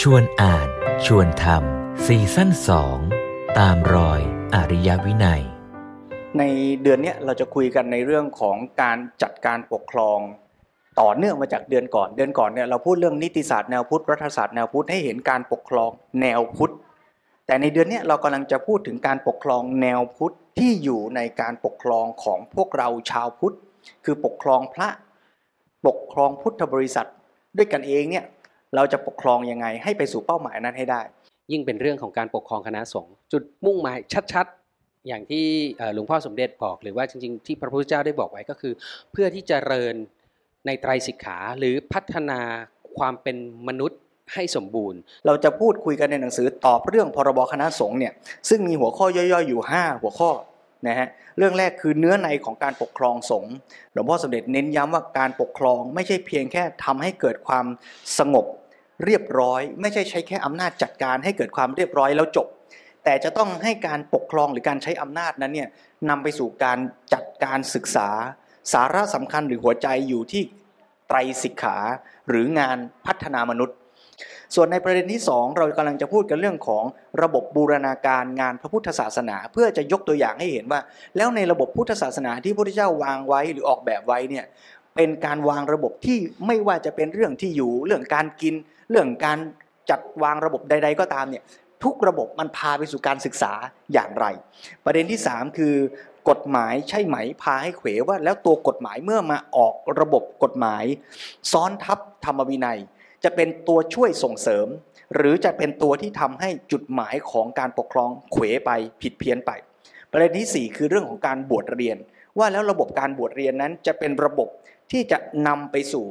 ชวนอ่าน ชวนทำซีซั่นสองตามรอยอริยวินัย ในเดือนนี้เราจะคุยกันในเรื่องของการจัดการปกครอง ต่อเนื่องมาจากเดือนก่อน เดือนก่อนเนี่ยเราพูดเรื่องนิติศาสตร์แนวพุทธรัฐศาสตร์แนวพุทธให้เห็นการปกครองแนวพุทธแต่ในเดือนนี้เรากำลังจะพูดถึงการปกครองแนวพุทธที่อยู่ในการปกครองของพวกเราชาวพุทธ คือปกครองพระ ปกครองพุทธบริษัท ด้วยกันเองเนี่ย เราจะปกครองยังไงให้ไปสู่เป้าหมายนั้นให้ได้ ยิ่งเป็นเรื่องของการปกครองคณะสงฆ์จุดมุ่งหมายชัดๆ อย่างที่หลวงพ่อสมเด็จบอกหรือว่าจริงๆ ที่พระพุทธเจ้าได้บอกไว้ก็คือ เพื่อที่จะเริญในไตรสิกขาหรือพัฒนาความเป็นมนุษย์ให้สมบูรณ์ เราจะพูดคุยกันในหนังสือตอบเรื่องพรบคณะสงฆ์เนี่ยซึ่งมีหัวข้อย่อยๆ อยู่ 5 หัวข้อนะฮะเรื่องแรกคือเนื้อในของการปกครองสงฆ์หลวงพ่อสมเด็จเน้นย้ำว่าการปกครองไม่ใช่เพียงแค่ทำให้เกิดความสงบ เรียบร้อย ไม่ใช่ใช้แค่อำนาจจัดการให้เกิดความเรียบร้อยแล้วจบ แต่จะต้องให้การปกครองหรือการใช้อำนาจนั้นเนี่ยนำไปสู่การจัดการศึกษา สาระสำคัญหรือหัวใจอยู่ที่ไตรสิกขาหรืองานพัฒนามนุษย์ ส่วนในประเด็นที่ 2 เรากำลังจะพูดกันเรื่องของระบบบูรณาการงานพระพุทธศาสนา เพื่อจะยกตัวอย่างให้เห็นว่า แล้วในระบบพุทธศาสนาที่พระพุทธเจ้าวางไว้หรือออกแบบไว้เนี่ย เป็นการวางระบบที่ไม่ว่าจะเป็นเรื่องที่อยู่ เรื่องการกิน เรื่องการจัดวางระบบใด ๆ ก็ตามเนี่ยทุกระบบมันพาไปสู่การศึกษาอย่างไร ประเด็นที่ 3 คือกฎหมายใช่ไหมพาให้เขวว่า แล้วตัวกฎหมายเมื่อมาออกระบบกฎหมาย ซ้อนทับธรรมวินัย จะเป็นตัวช่วยส่งเสริม หรือจะเป็นตัวที่ทำให้จุดหมายของการปกครองเขวไปผิดเพี้ยนไป ประเด็นที่ 4 คือเรื่องของการบวชเรียน ว่าแล้วระบบการบวชเรียนนั้นจะเป็นระบบที่จะนำไปสู่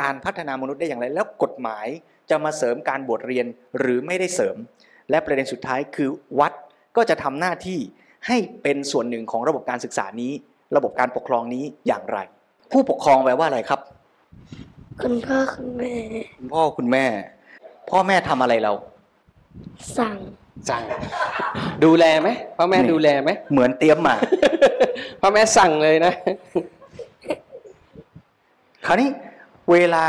การพัฒนามนุษย์ได้อย่างไร แล้วกฎหมายจะมาเสริมการบวชเรียนหรือไม่ได้เสริม และประเด็นสุดท้ายคือวัดก็จะทำหน้าที่ให้เป็นส่วนหนึ่งของระบบการศึกษานี้ ระบบการปกครองนี้อย่างไร ผู้ปกครองแปลว่าอะไรครับ คุณพ่อคุณแม่ คุณพ่อคุณแม่ พ่อแม่ทำอะไรเรา สั่ง สั่ง ดูแลไหมพ่อแม่ดูแลไหมเหมือนเตรียมมาพ่อแม่สั่งเลยนะ คราวนี้เวลา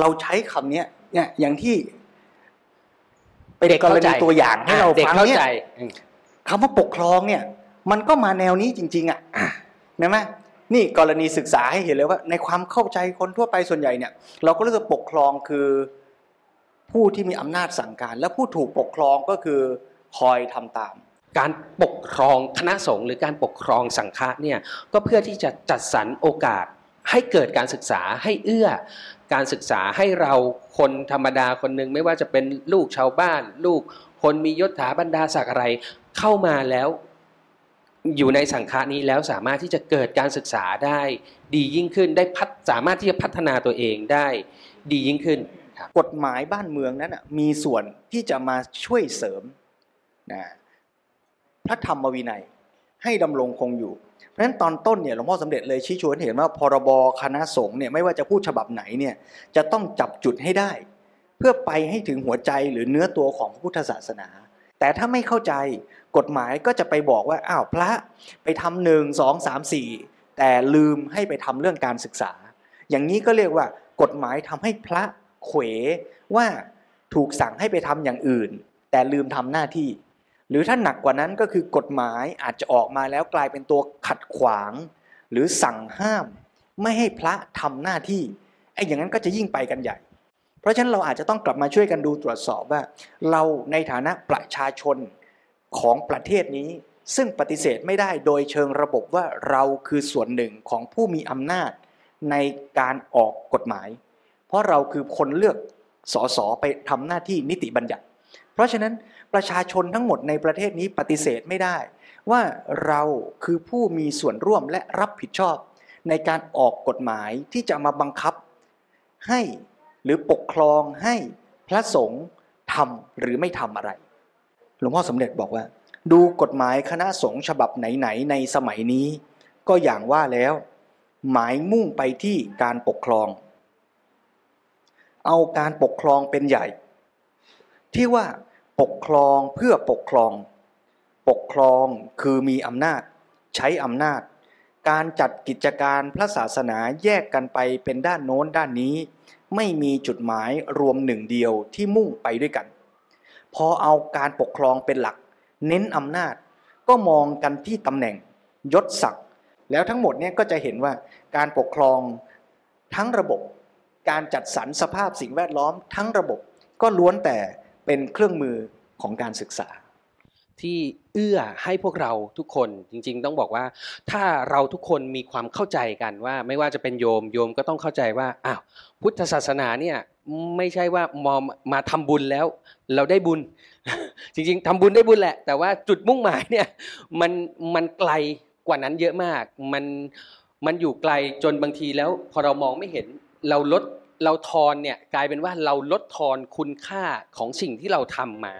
เราใช้คำนี้เนี่ยอย่างที่เป็นเด็กกรเข้าใจณีตัวอย่างให้เราเด็กฟังเข้าเนี่ยใจอืมคำว่าปกครองเนี่ย มันก็มาแนวนี้จริง ๆ อะเห็นไหมนี่กรณีศึกษาให้เห็นเลยว่า ในความเข้าใจคนทั่วไปส่วนใหญ่เนี่ย เราก็รู้สึกปกครองคือ ผู้ที่มีอำนาจสั่งการ และผู้ถูกปกครองก็คือคอยทำตาม การปกครองคณะสงฆ์หรือการปกครองสังฆะเนี่ยก็เพื่อที่จะจัดสรรโอกาสให้เกิดการศึกษาให้เอื้อ การศึกษาให้เราคนธรรมดาคนหนึ่งไม่ว่าจะเป็นลูกชาวบ้าน ลูกคนมียศถาบรรดาศักดิ์อะไร เข้ามาแล้วอยู่ในสังฆานี้แล้วสามารถที่จะเกิดการศึกษาได้ ดียิ่งขึ้นได้พัฒสามารถที่จะพัฒนาตัวเองได้ ดียิ่งขึ้น ครับกฎหมายบ้านเมืองนั้นมีส่วนที่จะมาช่วยเสริมนะพระธรรมวินัยให้ดำรงคงอยู่ เพราะฉะนั้นตอนต้นเนี่ยหลวงพ่อสมเด็จเลยชี้ชวนเห็นว่าพรบคณะสงฆ์เนี่ยไม่ว่าจะพูดฉบับไหนเนี่ยจะต้องจับจุดให้ได้ เพื่อไปให้ถึงหัวใจหรือเนื้อตัวของพุทธศาสนา แต่ถ้าไม่เข้าใจกฎหมายก็จะไปบอกว่าอ้าวพระไปทำหนึ่งสองสามสี่แต่ลืมให้ไปทำเรื่องการศึกษา อย่างนี้ก็เรียกว่ากฎหมายทำให้พระ เขวว่าถูกสั่งให้ไปทำอย่างอื่น แต่ลืมทำหน้าที่ หรือถ้าหนักกว่านั้นก็คือกฎหมายอาจจะออกมาแล้วกลายเป็นตัวขัดขวาง หรือสั่งห้าม ไม่ให้พระทำหน้าที่ไอ้อย่างนั้นก็จะยิ่งไปกันใหญ่ เพราะฉะนั้นเราอาจจะต้องกลับมาช่วยกันดูตรวจสอบว่า เราในฐานะประชาชนของประเทศนี้ซึ่งปฏิเสธไม่ได้โดยเชิงระบบว่าเราคือส่วนหนึ่งของผู้มีอำนาจในการออกกฎหมาย เพราะเราคือคนเลือกสสไปทำหน้าที่นิติบัญญัติ เพราะฉะนั้นประชาชนทั้งหมดในประเทศนี้ปฏิเสธไม่ได้ ว่าเราคือผู้มีส่วนร่วมและรับผิดชอบ ในการออกกฎหมายที่จะมาบังคับ ให้หรือปกครองให้พระสงฆ์ทำหรือไม่ทำอะไร หลวงพ่อสมเด็จบอกว่า ดูกฎหมายคณะสงฆ์ฉบับไหนๆในสมัยนี้ ก็อย่างว่าแล้ว หมายมุ่งไปที่การปกครอง เอาการปกครองเป็นใหญ่ ที่ว่าปกครองเพื่อปกครอง ปกครองคือมีอำนาจ ใช้อำนาจ การจัดกิจการพระศาสนาแยกกันไปเป็นด้านโน้นด้านนี้ ไม่มีจุดหมายรวมหนึ่งเดียวที่มุ่งไปด้วยกัน พอเอาการปกครองเป็นหลัก เน้นอำนาจ ก็มองกันที่ตำแหน่ง ยศศักดิ์แล้วทั้งหมดเนี่ยก็จะเห็นว่าการปกครองทั้งระบบ การจัดสรรสภาพสิ่งแวดล้อมทั้งระบบก็ล้วนแต่เป็นเครื่องมือของการศึกษา ที่เอื้อให้พวกเราทุกคนจริง ๆ ต้องบอกว่า ถ้าเราทุกคนมีความเข้าใจกันว่า ไม่ว่าจะเป็นโยมโยมก็ต้องเข้าใจว่าอ้าวพุทธศาสนาเนี่ยไม่ใช่ว่ามอมมาทำบุญแล้ว เราได้บุญ จริง ๆทำบุญได้บุญแหละ แต่ว่าจุดมุ่งหมายเนี่ยมันมันไกลกว่านั้นเยอะมาก มันมันอยู่ไกลจนบางทีแล้ว พอเรามองไม่เห็น เราลดเราทอนเนี่ยกลายเป็นว่าเราลดทอนคุณค่าของสิ่งที่เราทำมา